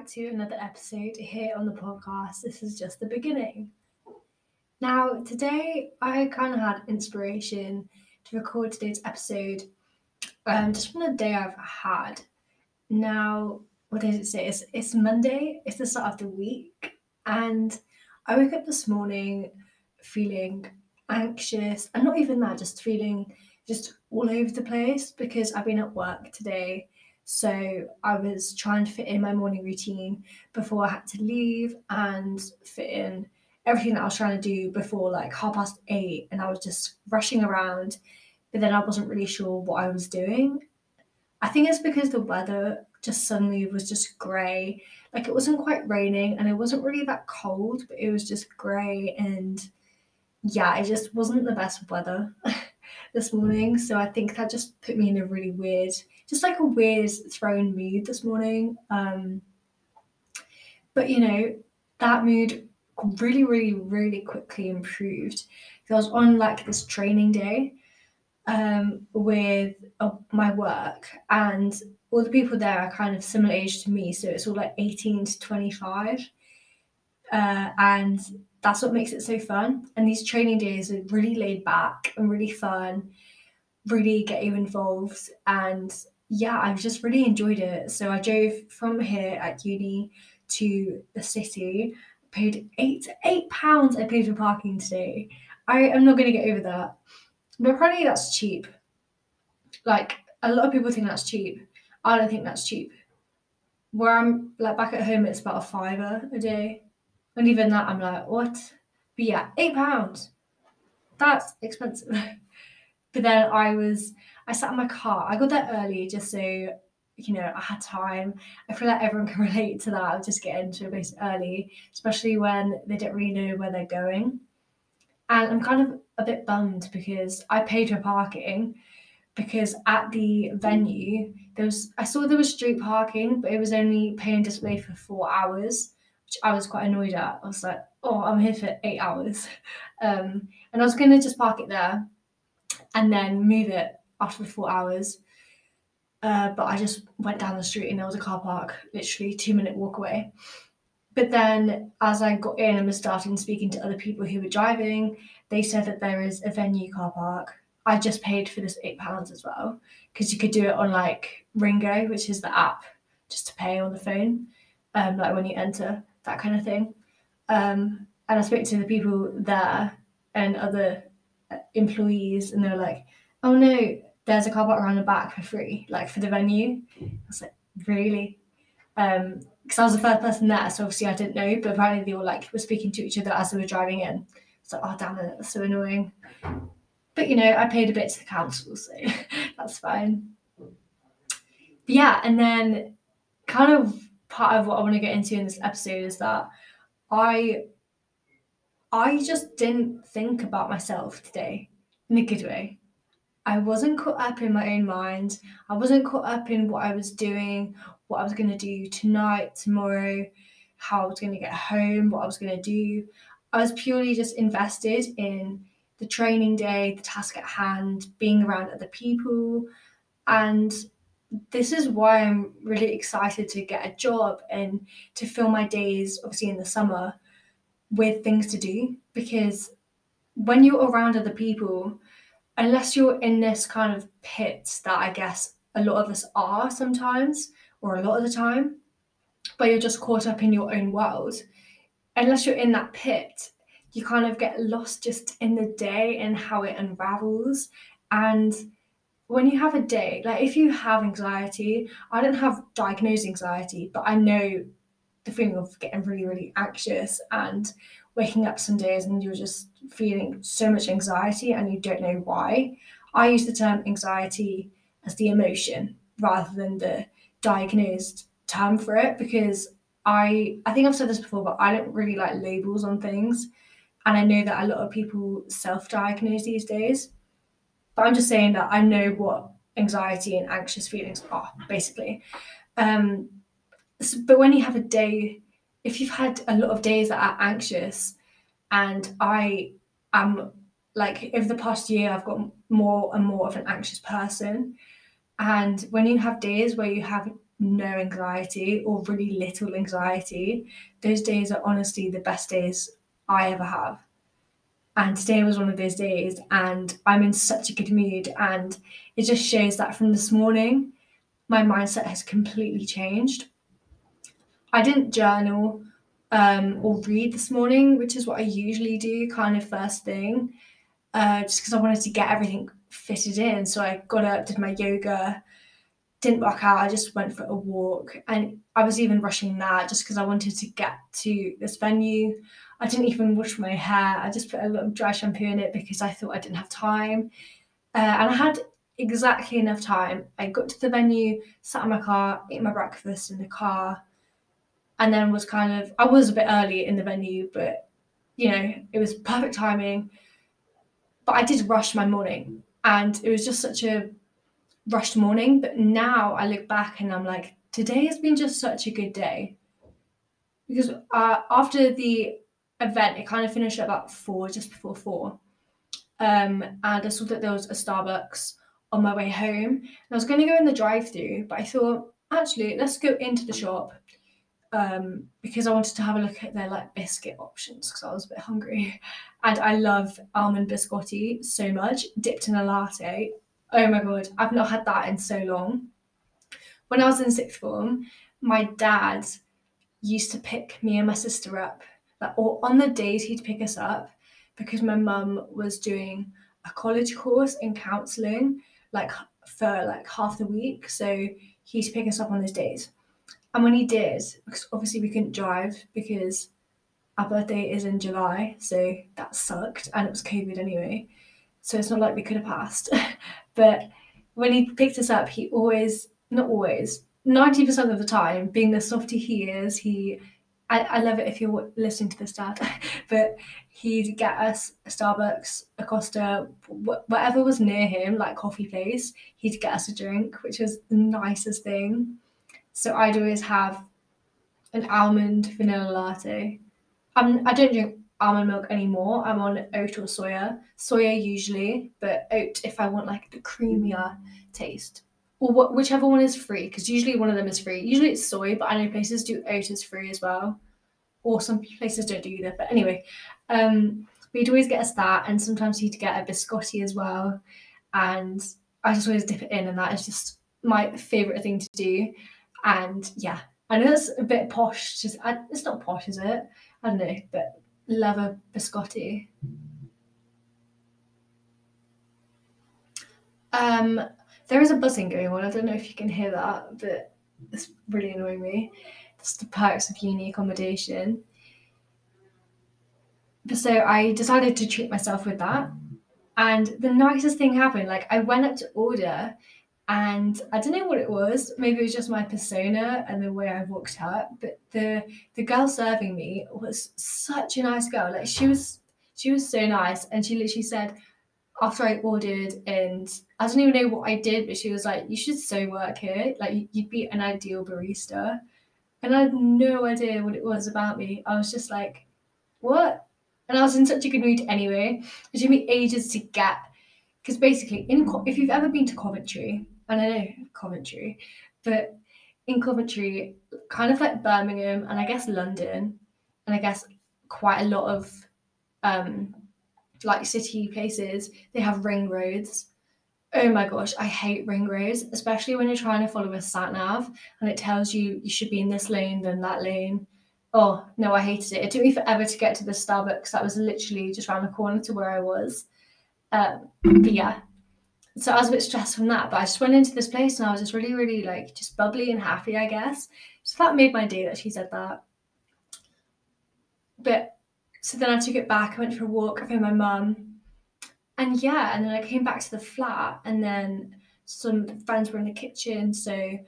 back to another episode here on the podcast. This is just the beginning. Now, today I kind of had inspiration to record today's episode um, just from the day I've had. Now, what does it say? It's, it's Monday, it's the start of the week, and I woke up this morning feeling anxious, and not even that, just feeling just all over the place because I've been at work today so I was trying to fit in my morning routine before I had to leave and fit in everything that I was trying to do before like half past eight. And I was just rushing around, but then I wasn't really sure what I was doing. I think it's because the weather just suddenly was just grey. Like it wasn't quite raining and it wasn't really that cold, but it was just grey and yeah, it just wasn't the best weather this morning. So I think that just put me in a really weird just like a weird thrown mood this morning. Um, but you know, that mood really, really, really quickly improved. Because I was on like this training day um, with uh, my work, and all the people there are kind of similar age to me, so it's all like 18 to 25. Uh, and that's what makes it so fun. And these training days are really laid back and really fun, really get you involved. And yeah, I've just really enjoyed it. So I drove from here at uni to the city, paid eight eight pounds I paid for parking today. I am not gonna get over that. But apparently that's cheap. Like a lot of people think that's cheap. I don't think that's cheap. Where I'm like back at home it's about a fiver a day. And even that I'm like, what? But yeah, eight pounds. That's expensive. but then I was I sat in my car. I got there early just so you know I had time. I feel like everyone can relate to that. Just get into a place early, especially when they don't really know where they're going. And I'm kind of a bit bummed because I paid for parking because at the venue there was I saw there was street parking, but it was only pay and display for four hours, which I was quite annoyed at. I was like, oh, I'm here for eight hours. Um, and I was gonna just park it there and then move it after four hours. Uh, but I just went down the street and there was a car park, literally two minute walk away. But then as I got in and was starting speaking to other people who were driving, they said that there is a venue car park. I just paid for this eight pounds as well because you could do it on like RingGo, which is the app, just to pay on the phone, um, like when you enter that kind of thing. Um, and I spoke to the people there and other uh, employees, and they were like, "Oh no, there's a car park around the back for free, like for the venue. I was like, really? Um, because I was the first person there, so obviously I didn't know, but apparently they all like were speaking to each other as they were driving in. It's like, oh damn it, that's so annoying. But you know, I paid a bit to the council, so that's fine. But yeah, and then kind of part of what I want to get into in this episode is that I I just didn't think about myself today in a good way. I wasn't caught up in my own mind. I wasn't caught up in what I was doing, what I was going to do tonight, tomorrow, how I was going to get home, what I was going to do. I was purely just invested in the training day, the task at hand, being around other people. And this is why I'm really excited to get a job and to fill my days, obviously in the summer, with things to do. Because when you're around other people, unless you're in this kind of pit that I guess a lot of us are sometimes, or a lot of the time, but you're just caught up in your own world, unless you're in that pit, you kind of get lost just in the day and how it unravels. And when you have a day, like if you have anxiety, I don't have diagnosed anxiety, but I know the feeling of getting really, really anxious and waking up some days and you're just feeling so much anxiety and you don't know why. I use the term anxiety as the emotion rather than the diagnosed term for it because I I think I've said this before, but I don't really like labels on things. And I know that a lot of people self-diagnose these days. But I'm just saying that I know what anxiety and anxious feelings are, basically. Um, but when you have a day if you've had a lot of days that are anxious and I am like over the past year I've got more and more of an anxious person and when you have days where you have no anxiety or really little anxiety, those days are honestly the best days I ever have. And today was one of those days, and I'm in such a good mood. And it just shows that from this morning, my mindset has completely changed. I didn't journal um, or read this morning, which is what I usually do, kind of first thing, uh, just because I wanted to get everything fitted in. So I got up, did my yoga, didn't work out. I just went for a walk, and I was even rushing that just because I wanted to get to this venue. I didn't even wash my hair. I just put a little dry shampoo in it because I thought I didn't have time, uh, and I had exactly enough time. I got to the venue, sat in my car, ate my breakfast in the car, and then was kind of I was a bit early in the venue, but you know it was perfect timing. But I did rush my morning, and it was just such a rushed morning. But now I look back and I'm like, today has been just such a good day because uh, after the event, it kind of finished at about four, just before four. Um, and I saw that there was a Starbucks on my way home. And I was going to go in the drive-through, but I thought actually let's go into the shop um, because I wanted to have a look at their like biscuit options because I was a bit hungry. And I love almond biscotti so much, dipped in a latte. Oh my god, I've not had that in so long. When I was in sixth form, my dad used to pick me and my sister up, like, or on the days he'd pick us up, because my mum was doing a college course in counselling, like for like half the week. So he'd pick us up on those days. And when he did, because obviously we couldn't drive because our birthday is in July, so that sucked, and it was COVID anyway. So it's not like we could have passed. But when he picked us up, he always, not always, 90% of the time, being the softy he is, he, I, I love it if you're listening to this, Dad, but he'd get us a Starbucks, a Costa, wh- whatever was near him, like coffee place, he'd get us a drink, which was the nicest thing. So I'd always have an almond vanilla latte. I'm, I don't drink almond milk anymore. I'm on oat or soya. Soya usually, but oat if I want like the creamier taste. Or whichever one is free, because usually one of them is free. Usually it's soy, but I know places do oat as free as well. Or some places don't do either. But anyway, um, we'd always get us that, and sometimes he'd get a biscotti as well. And I just always dip it in, and that is just my favourite thing to do. And yeah, I know it's a bit posh. Just I, it's not posh, is it? I don't know, but love a biscotti. Um, there is a buzzing going on. I don't know if you can hear that, but it's really annoying me. That's the perks of uni accommodation. So I decided to treat myself with that. And the nicest thing happened. Like I went up to order and I don't know what it was. Maybe it was just my persona and the way I walked up. But the the girl serving me was such a nice girl. Like she was she was so nice, and she literally said after I ordered, and I don't even know what I did, but she was like, "You should so work here. Like you'd be an ideal barista." And I had no idea what it was about me. I was just like, "What?" And I was in such a good mood anyway. It took me ages to get because basically in if you've ever been to Coventry and I know Coventry, but in Coventry, kind of like Birmingham and I guess London, and I guess quite a lot of um, like city places, they have ring roads. Oh my gosh, I hate ring roads, especially when you're trying to follow a sat nav and it tells you you should be in this lane, then that lane. Oh no, I hated it. It took me forever to get to the Starbucks that was literally just around the corner to where I was. Um, but yeah, so I was a bit stressed from that, but I just went into this place and I was just really, really like just bubbly and happy, I guess. So that made my day that she said that. But so then I took it back, I went for a walk, I found my mum. And yeah, and then I came back to the flat and then some friends were in the kitchen. So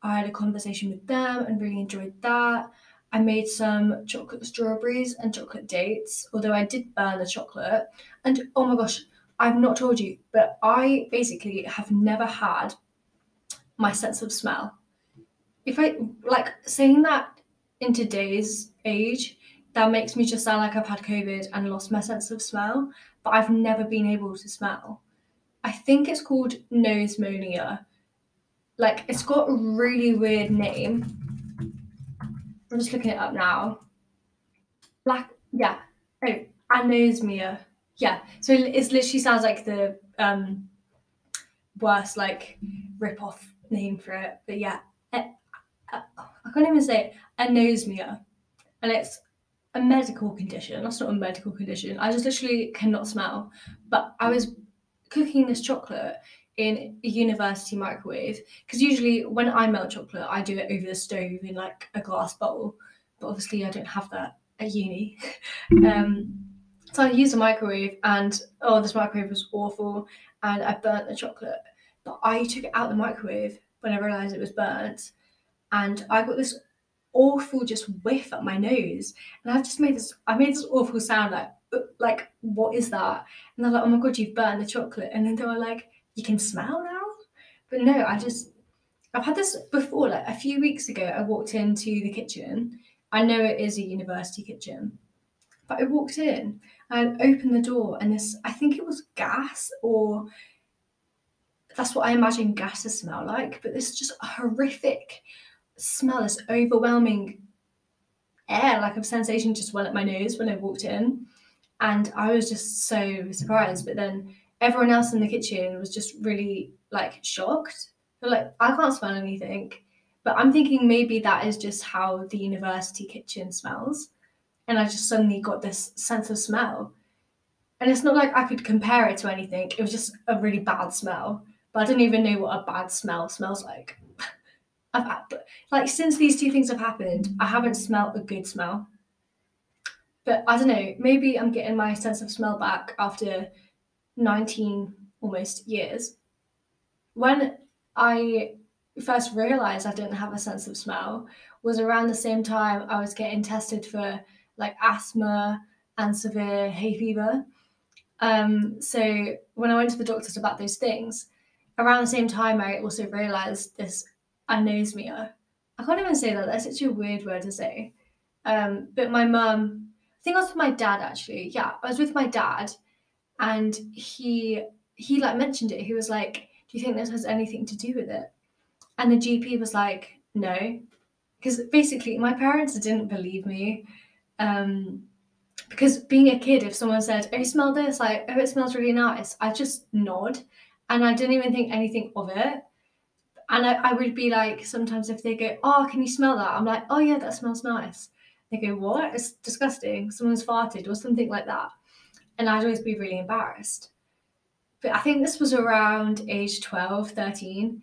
I had a conversation with them and really enjoyed that. I made some chocolate strawberries and chocolate dates, although I did burn the chocolate. And oh my gosh, I've not told you, but I basically have never had my sense of smell. If I like saying that in today's age, that makes me just sound like I've had COVID and lost my sense of smell, but I've never been able to smell. I think it's called nosmonia. like it's got a really weird name. I'm just looking it up now. Black, yeah. Oh, anosmia. Yeah. So it literally sounds like the um worst like rip off name for it. But yeah, uh, I can't even say it. anosmia, and it's a medical condition. That's not a medical condition. I just literally cannot smell. But I was cooking this chocolate in a university microwave because usually when I melt chocolate, I do it over the stove in like a glass bowl. But obviously, I don't have that at uni. um, so I used a microwave, and oh, this microwave was awful, and I burnt the chocolate. But I took it out the microwave when I realised it was burnt, and I got this awful just whiff at my nose, and I've just made this. I made this awful sound like uh, like what is that? And they're like, oh my god, you've burned the chocolate, and then they were like, you can smell now. But no, I just I've had this before. Like a few weeks ago, I walked into the kitchen. I know it is a university kitchen, but I walked in and opened the door, and this I think it was gas or that's what I imagine gases smell like. But this is just horrific smell, this overwhelming air, like a sensation just went up my nose when I walked in. And I was just so surprised. But then everyone else in the kitchen was just really like shocked. They're like, I can't smell anything. But I'm thinking maybe that is just how the university kitchen smells. And I just suddenly got this sense of smell. And it's not like I could compare it to anything. It was just a really bad smell. But I didn't even know what a bad smell smells like. I've like since these two things have happened, I haven't smelled a good smell. But I don't know, maybe I'm getting my sense of smell back after 19 almost years. When I first realized I didn't have a sense of smell was around the same time I was getting tested for like asthma and severe hay fever. Um, so when I went to the doctors about those things, around the same time I also realized this anosmia. I can't even say that. That's such a weird word to say. Um, but my mum, I think I was with my dad actually. Yeah, I was with my dad, and he he like mentioned it. He was like, "Do you think this has anything to do with it?" And the GP was like, "No," because basically my parents didn't believe me. Um, because being a kid, if someone said, "Oh, you smell this," like, "Oh, it smells really nice," I just nod, and I didn't even think anything of it and I, I would be like sometimes if they go oh can you smell that? I'm like oh yeah that smells nice. They go what? It's disgusting. Someone's farted or something like that. And i'd always be really embarrassed. But i think this was around age 12 13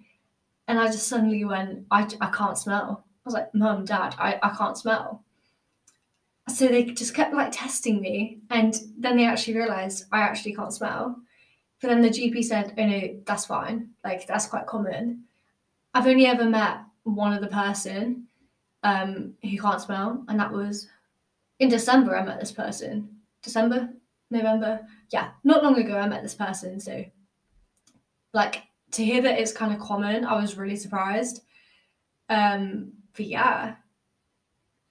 and i just suddenly went i, I can't smell. I was like mum dad I, I can't smell. So they just kept like testing me and then they actually realized i actually can't smell. But then the gp said oh no that's fine. Like that's quite common I've only ever met one other person um, who can't smell, and that was in December. I met this person. December, November, yeah, not long ago. I met this person. So, like to hear that it's kind of common, I was really surprised. Um, but yeah,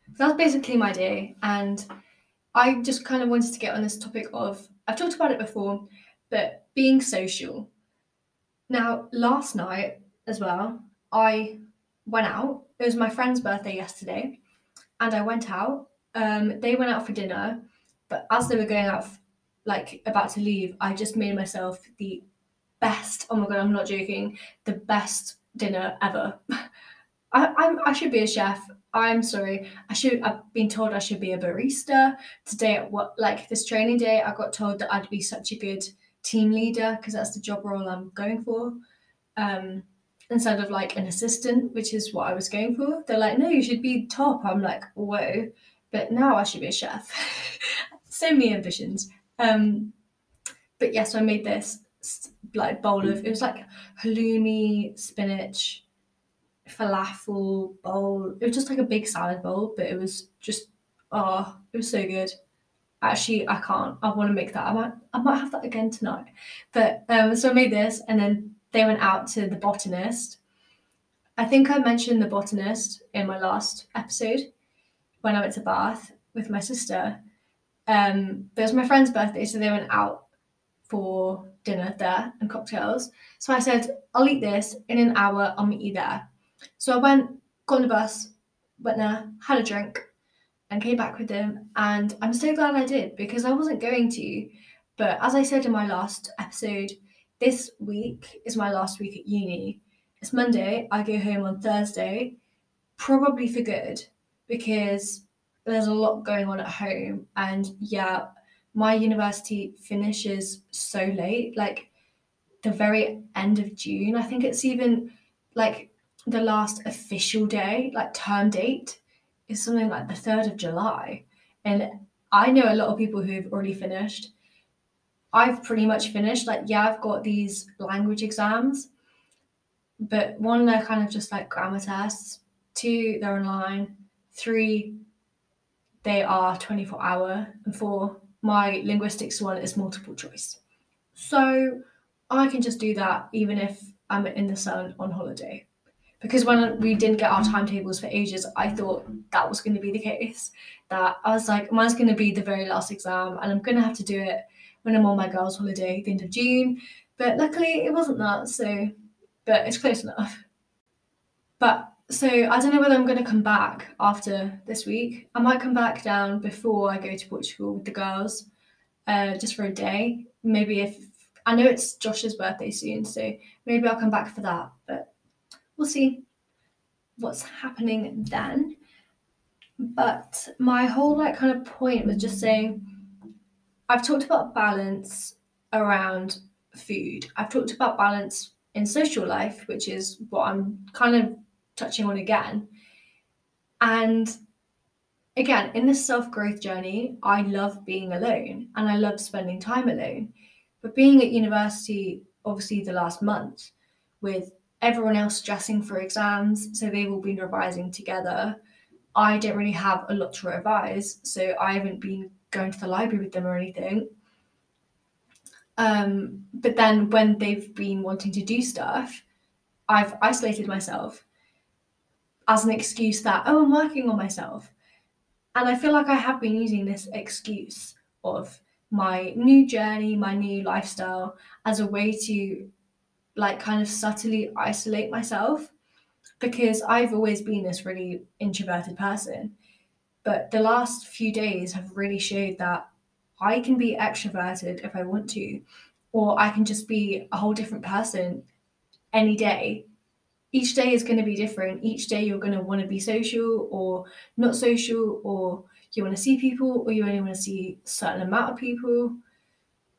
so that's basically my day, and I just kind of wanted to get on this topic of I've talked about it before, but being social. Now, last night as well, I went out. It was my friend's birthday yesterday, and I went out. Um, they went out for dinner, but as they were going out, like about to leave, I just made myself the best. Oh my god, I'm not joking. The best dinner ever. I, I'm, I should be a chef. I'm sorry. I should. I've been told I should be a barista today. At what like this training day, I got told that I'd be such a good team leader because that's the job role I'm going for. Um, instead of like an assistant, which is what I was going for. They're like, no, you should be top. I'm like, whoa. But now I should be a chef. so many ambitions. Um, but yes, yeah, so I made this like bowl of it was like halloumi, spinach, falafel bowl. It was just like a big salad bowl, but it was just oh, it was so good. Actually, I can't. I want to make that. I might. I might have that again tonight. But um, so I made this, and then they went out to the botanist. I think I mentioned the botanist in my last episode when I went to Bath with my sister. Um, it was my friend's birthday, so they went out for dinner there and cocktails. So I said, I'll eat this in an hour, I'll meet you there. So I went, got on the bus, went there, had a drink, and came back with them. And I'm so glad I did because I wasn't going to. But as I said in my last episode, this week is my last week at uni. It's Monday, I go home on Thursday, probably for good because there's a lot going on at home. And yeah, my university finishes so late, like the very end of June. I think it's even like the last official day, like term date, is something like the 3rd of July. And I know a lot of people who've already finished. I've pretty much finished. Like, yeah, I've got these language exams, but one, they're kind of just like grammar tests. Two, they're online. Three, they are 24 hour. And four, my linguistics one is multiple choice. So I can just do that even if I'm in the sun on holiday. Because when we didn't get our timetables for ages, I thought that was going to be the case. That I was like, mine's going to be the very last exam, and I'm going to have to do it when I'm on my girls' holiday at the end of June. But luckily, it wasn't that. So, but it's close enough. But so I don't know whether I'm going to come back after this week. I might come back down before I go to Portugal with the girls, uh, just for a day. Maybe if I know it's Josh's birthday soon, so maybe I'll come back for that. But we'll see what's happening then. But my whole like kind of point was just saying I've talked about balance around food. I've talked about balance in social life, which is what I'm kind of touching on again. And again, in this self growth journey, I love being alone and I love spending time alone. But being at university, obviously, the last month with everyone else stressing for exams, so they've all been revising together. I don't really have a lot to revise, so I haven't been going to the library with them or anything. Um, but then when they've been wanting to do stuff, I've isolated myself as an excuse that, oh, I'm working on myself. And I feel like I have been using this excuse of my new journey, my new lifestyle as a way to like kind of subtly isolate myself because I've always been this really introverted person. But the last few days have really showed that I can be extroverted if I want to, or I can just be a whole different person any day each day is going to be different. Each day you're going to want to be social or not social, or you want to see people, or you only want to see a certain amount of people.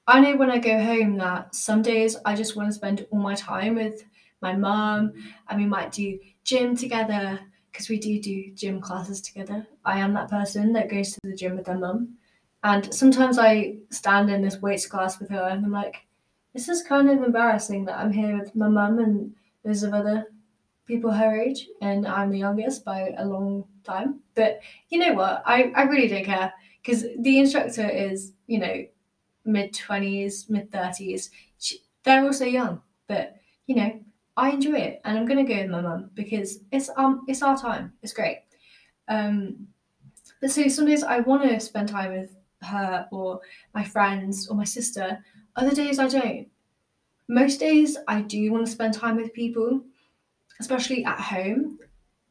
I know when I go home that some days I just want to spend all my time with my mum, and we might do gym together because we do do gym classes together. I am that person that goes to the gym with their mum, and sometimes I stand in this weights class with her, and I'm like, this is kind of embarrassing that I'm here with my mum and loads of other people her age, and I'm the youngest by a long time. But you know what? I, I really don't care because the instructor is, you know, mid 20s, mid 30s. They're also young, but you know, I enjoy it and I'm going to go with my mum because it's um it's our time. It's great. Um, but so some days I want to spend time with her or my friends or my sister. Other days I don't. Most days I do want to spend time with people, especially at home.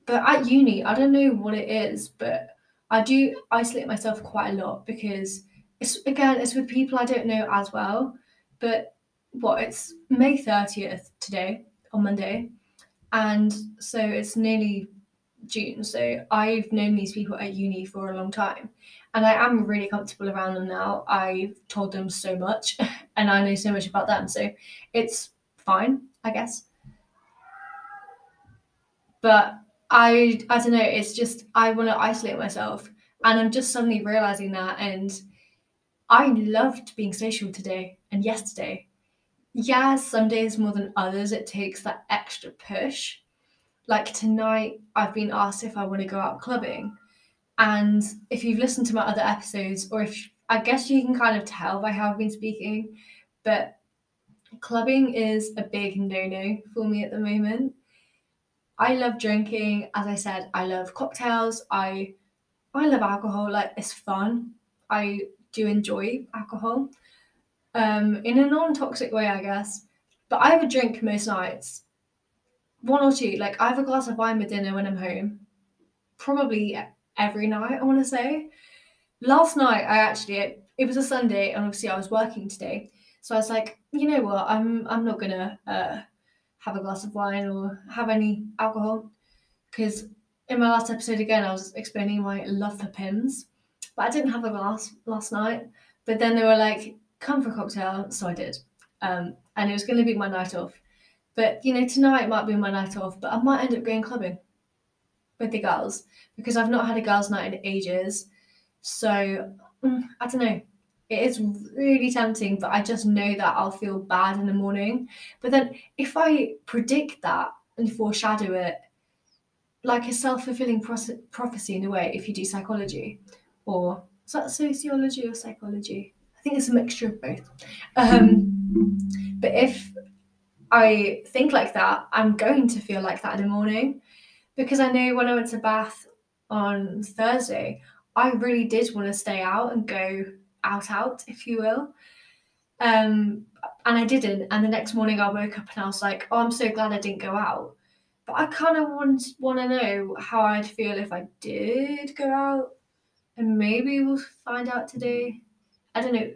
But at uni, I don't know what it is, but I do isolate myself quite a lot because it's again, it's with people I don't know as well. But what it's May 30th today on Monday, and so it's nearly June. So I've known these people at uni for a long time, and I am really comfortable around them now. I've told them so much, and I know so much about them, so it's fine, I guess but I I don't know. It's just I want to isolate myself, and I'm just suddenly realizing that. And I loved being social today and yesterday. Yeah, some days more than others, it takes that extra push. Like tonight, I've been asked if I want to go out clubbing, and if you've listened to my other episodes, or if I guess you can kind of tell by how I've been speaking, but clubbing is a big no no for me at the moment I love drinking. As I said, I love cocktails. I I love alcohol. Like it's fun. I do enjoy alcohol. Um, in a non-toxic way, I guess. But I would drink most nights, one or two. Like I have a glass of wine with dinner when I'm home, probably every night. I want to say. Last night, I actually it, it was a Sunday, and obviously I was working today, so I was like, you know what, I'm I'm not gonna uh, have a glass of wine or have any alcohol because in my last episode again I was explaining my love for Pimm's, but I didn't have a glass last night. But then they were like, come for a cocktail, so I did, um, and it was going to be my night off. But you know, tonight might be my night off, but I might end up going clubbing with the girls because I've not had a girls' night in ages. So mm, I don't know. It is really tempting, but I just know that I'll feel bad in the morning. But then if I predict that and foreshadow it, like a self fulfilling prophecy in a way, if you do psychology, or is that sociology or psychology? I think it's a mixture of both. Um, but if I think like that, I'm going to feel like that in the morning because I know when I went to Bath on Thursday, I really did want to stay out and go out, out, if you will. Um, and I didn't. And the next morning I woke up and I was like, oh, I'm so glad I didn't go out. But I kind of want, want to know how I'd feel if I did go out. And maybe we'll find out today. I don't know.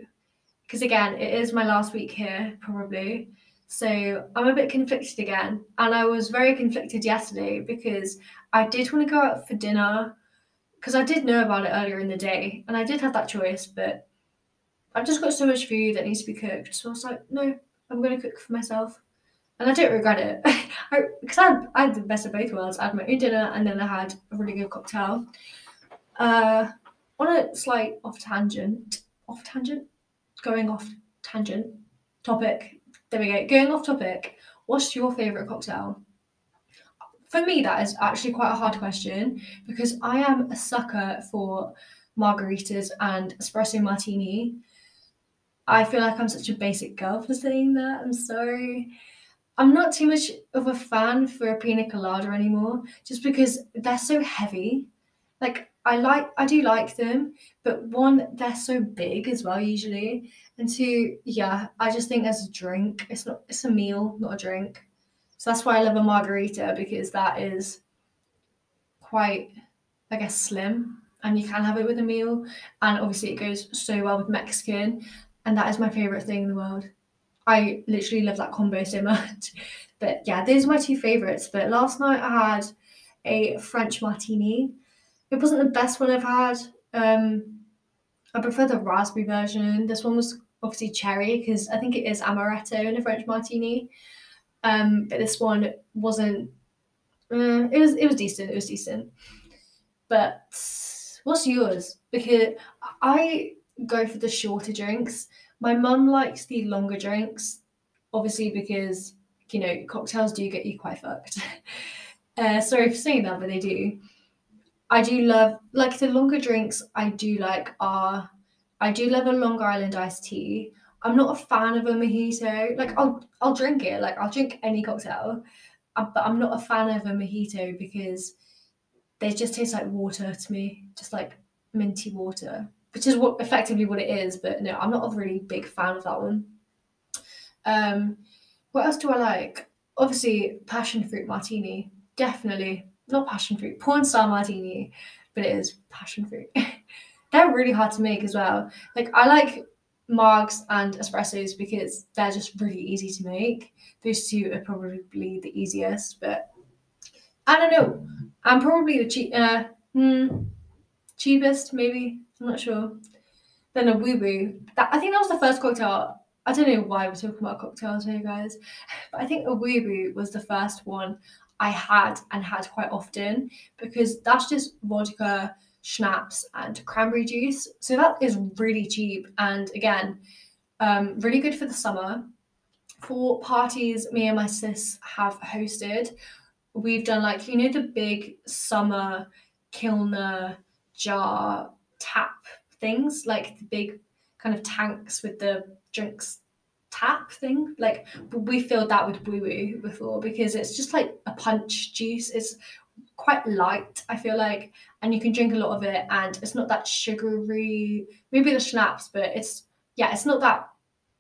Because again, it is my last week here, probably. So I'm a bit conflicted again. And I was very conflicted yesterday because I did want to go out for dinner because I did know about it earlier in the day and I did have that choice, but I've just got so much food that needs to be cooked. So I was like, no, I'm going to cook for myself. And I don't regret it because I, I, I had the best of both worlds. I had my own dinner and then I had a really good cocktail. Uh, on a slight off tangent, off tangent, going off tangent topic. There we go. Going off topic. What's your favourite cocktail? for me, that is actually quite a hard question because I am a sucker for margaritas and espresso martini. I feel like I'm such a basic girl for saying that. I'm sorry. I'm not too much of a fan for a pina colada anymore, just because they're so heavy. Like I like, I do like them, but one, they're so big as well usually, and two, yeah, I just think as a drink, it's not, it's a meal, not a drink. So that's why I love a margarita because that is quite, I guess, slim and you can have it with a meal. And obviously, it goes so well with Mexican. And that is my favorite thing in the world. I literally love that combo so much. But yeah, those are my two favorites. But last night I had a French martini. It wasn't the best one I've had. Um, I prefer the raspberry version. This one was obviously cherry because I think it is amaretto in a French martini. Um, but this one wasn't. Uh, it was it was decent. It was decent. But what's yours? Because I go for the shorter drinks. My mum likes the longer drinks, obviously because you know cocktails do get you quite fucked. uh, sorry for saying that, but they do. I do love like the longer drinks. I do like are I do love a Long Island iced tea. I'm not a fan of a mojito. Like I'll I'll drink it. Like I'll drink any cocktail, uh, but I'm not a fan of a mojito because they just taste like water to me, just like minty water, which is what effectively what it is. But no, I'm not a really big fan of that one. Um, what else do I like? Obviously, passion fruit martini. Definitely not passion fruit, porn star martini, but it is passion fruit. They're really hard to make as well. Like I like margs and espressos because they're just really easy to make. Those two are probably the easiest, but I don't know. I'm probably the cheap, uh, hmm, cheapest, maybe. I'm not sure. Then a woo woo. That I think that was the first cocktail. I don't know why we're talking about cocktails here, guys, but I think a woo woo was the first one I had and had quite often because that's just vodka, schnapps, and cranberry juice. So that is really cheap and again, um, really good for the summer. For parties me and my sis have hosted, we've done like, you know, the big summer Kilner jar tap things, like the big kind of tanks with the drinks tap thing. Like we filled that with woo woo before because it's just like a punch juice. It's quite light, I feel like, and you can drink a lot of it, and it's not that sugary. Maybe the schnapps, but it's yeah, it's not that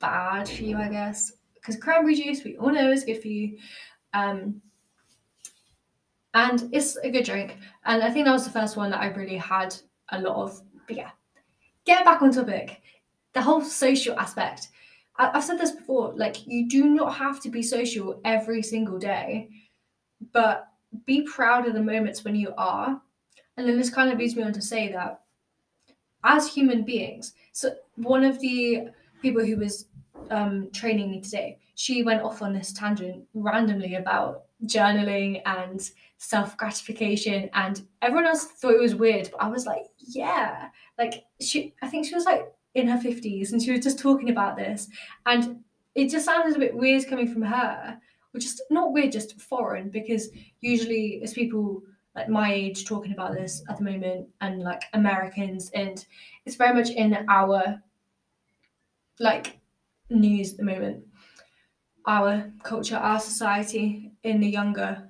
bad for you, I guess. Because cranberry juice, we all know, is good for you. Um, and it's a good drink. And I think that was the first one that I really had a lot of. But yeah, get back on topic. The whole social aspect. I've said this before. Like, you do not have to be social every single day, but be proud of the moments when you are. And then this kind of leads me on to say that as human beings, so one of the people who was um, training me today, she went off on this tangent randomly about journaling and self gratification, and everyone else thought it was weird, but I was like, yeah, like she, I think she was like in her fifties, and she was just talking about this, and it just sounded a bit weird coming from her, or just not weird, just foreign, because usually it's people like my age talking about this at the moment and like Americans and it's very much in our like news at the moment our culture our society in the younger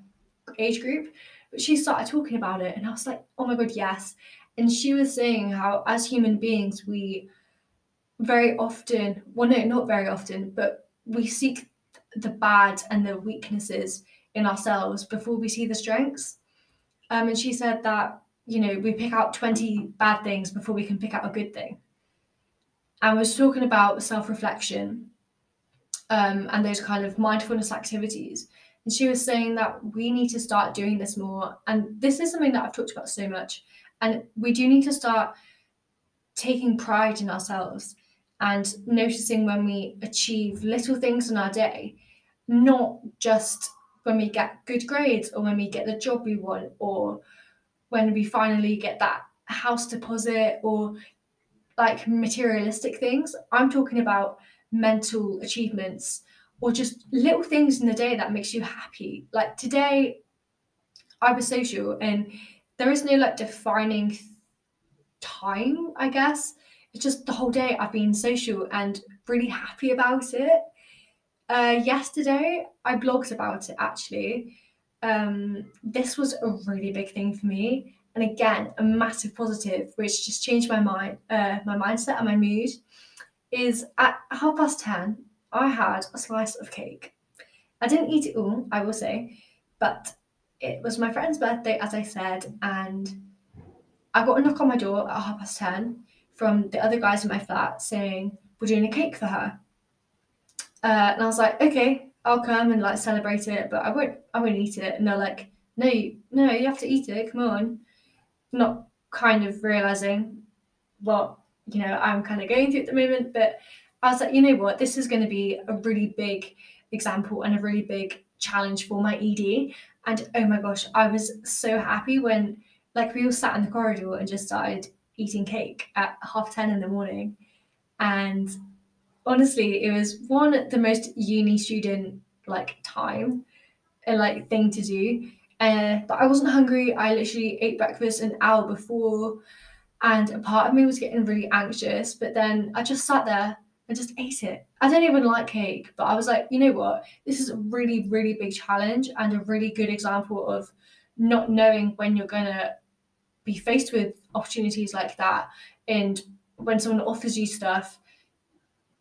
age group. But she started talking about it and I was like oh my god yes. And she was saying how as human beings we very often well no not very often but we seek the bad and the weaknesses in ourselves before we see the strengths um, and she said that, you know, we pick out 20 bad things before we can pick out a good thing. And was talking about self reflection um, and those kind of mindfulness activities. And she was saying that we need to start doing this more. And this is something that I've talked about so much. And we do need to start taking pride in ourselves and noticing when we achieve little things in our day, not just when we get good grades or when we get the job we want or when we finally get that house deposit or like materialistic things. I'm talking about mental achievements or just little things in the day that makes you happy. Like today I was social and there is no like defining time, I guess. Just the whole day I've been social and really happy about it. Uh, yesterday, I blogged about it actually. Um, this was a really big thing for me, and again, a massive positive, which just changed my mind, uh, my mindset and my mood. Is at half past ten, I had a slice of cake. I didn't eat it all, I will say, but it was my friend's birthday, as I said, and I got a knock on my door at half past ten from the other guys in my flat saying, We're doing a cake for her. Uh, and I was like, okay, I'll come and like celebrate it, but I won't, I won't eat it. And they're like, no, you, no, you have to eat it. Come on. Not kind of realizing what you know I'm kind of going through at the moment, but I was like, you know what, this is going to be a really big example and a really big challenge for my ED. And oh my gosh, I was so happy when like we all sat in the corridor and just started eating cake at half ten in the morning. And honestly, it was one the most uni student like time and like thing to do. Uh, but I wasn't hungry. I literally ate breakfast an hour before, and a part of me was getting really anxious. But then I just sat there and just ate it. I don't even like cake, but I was like, you know what? This is a really, really big challenge and a really good example of not knowing when you're gonna be faced with opportunities like that. And when someone offers you stuff,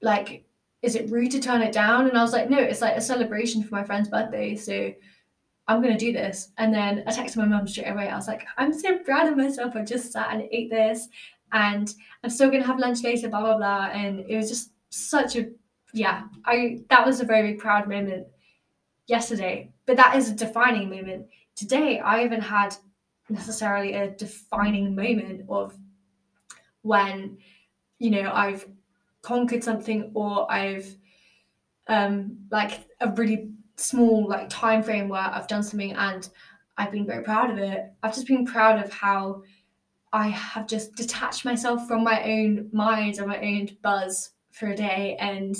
like, is it rude to turn it down? And I was like, no, it's like a celebration for my friend's birthday. So I'm going to do this. And then I texted my mum straight away. I was like, I'm so proud of myself. I just sat and ate this and I'm still going to have lunch later, blah, blah, blah. And it was just such a, yeah, I, that was a very proud moment yesterday. But that is a defining moment. Today, I haven't had necessarily a defining moment of when, you know, I've conquered something or I've um like a really small like time frame where I've done something and I've been very proud of it. I've just been proud of how I have just detached myself from my own mind and my own buzz for a day and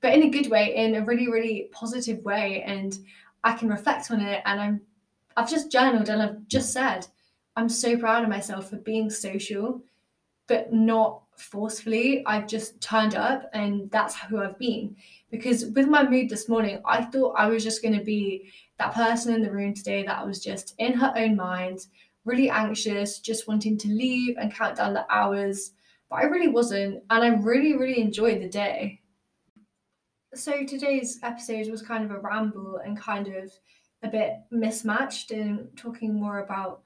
but in a good way, in a really, really positive way. And I can reflect on it and I'm I've just journaled and I've just said I'm so proud of myself for being social, but not forcefully. I've just turned up and that's who I've been. Because with my mood this morning, I thought I was just going to be that person in the room today that was just in her own mind, really anxious, just wanting to leave and count down the hours. But I really wasn't. And I really, really enjoyed the day. so today's episode was kind of a ramble and kind of a bit mismatched in talking more about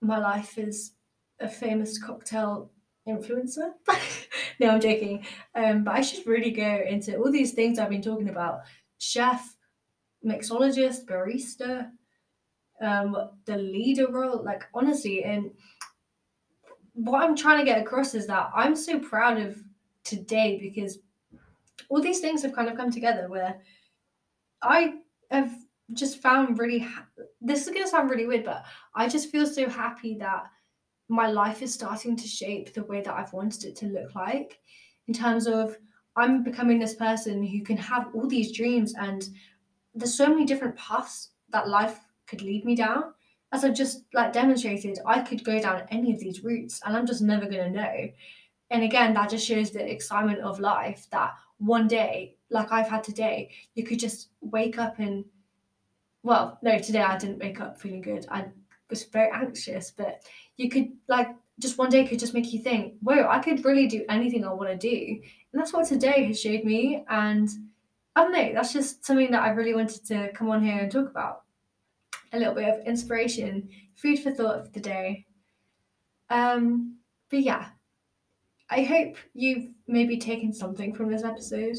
my life as a famous cocktail influencer. no, I'm joking. Um, but I should really go into all these things I've been talking about chef, mixologist, barista, um, the leader role. Like, honestly, and what I'm trying to get across is that I'm so proud of today because all these things have kind of come together where I have just found really ha- this is going to sound really weird but I just feel so happy that my life is starting to shape the way that I've wanted it to look like in terms of I'm becoming this person who can have all these dreams and there's so many different paths that life could lead me down. As I've just like demonstrated I could go down any of these routes and I'm just never going to know. And again that just shows the excitement of life that one day like I've had today you could just wake up and well no today I didn't wake up feeling good I was very anxious but you could like just one day could just make you think, whoa, I could really do anything I want to do. And that's what today has showed me. And I don't know, that's just something that I really wanted to come on here and talk about. A little bit of inspiration, food for thought for the day. Um, but yeah, I hope you've maybe taken something from this episode.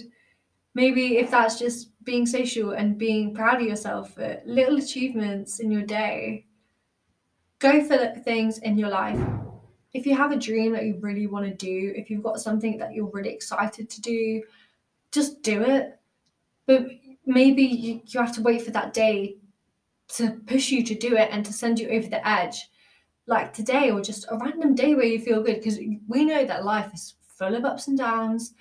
Maybe if that's just being social and being proud of yourself for little achievements in your day go for things in your life. If you have a dream that you really want to do, if you've got something that you're really excited to do, just do it. But maybe you, you have to wait for that day to push you to do it and to send you over the edge, like today, or just a random day where you feel good. Because we know that life is full of ups and downs.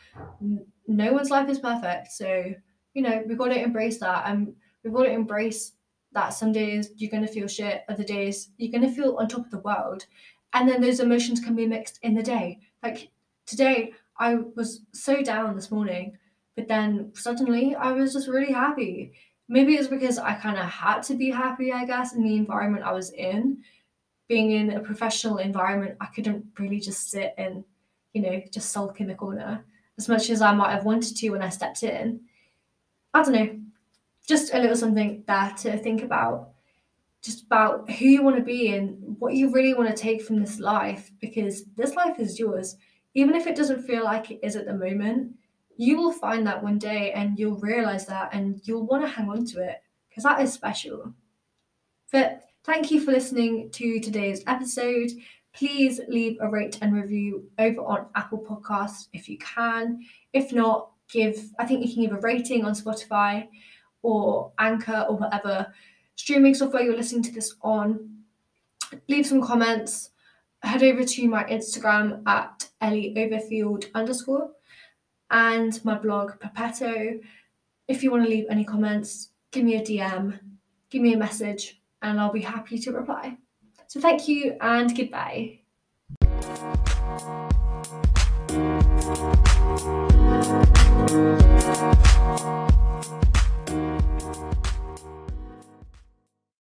No one's life is perfect. So, you know, we've got to embrace that and we've got to embrace that some days you're going to feel shit, other days you're going to feel on top of the world. And then those emotions can be mixed in the day. Like today, I was so down this morning, but then suddenly I was just really happy. Maybe it's because I kind of had to be happy, I guess, in the environment I was in. Being in a professional environment, I couldn't really just sit and, you know, just sulk in the corner as much as I might have wanted to when I stepped in. I don't know just a little something there to think about. Just about who you want to be and what you really want to take from this life because this life is yours. Even if it doesn't feel like it is at the moment you will find that one day and you'll realize that and you'll want to hang on to it because that is special. But thank you for listening to today's episode please leave a rate and review over on apple podcasts if you can if not give i think you can give a rating on spotify or Anchor or whatever streaming software you're listening to this on. Leave some comments. Head over to my Instagram at Ellie Overfield underscore and my blog Pepetoe. If you want to leave any comments, give me a DM, give me a message, and I'll be happy to reply. So thank you and goodbye.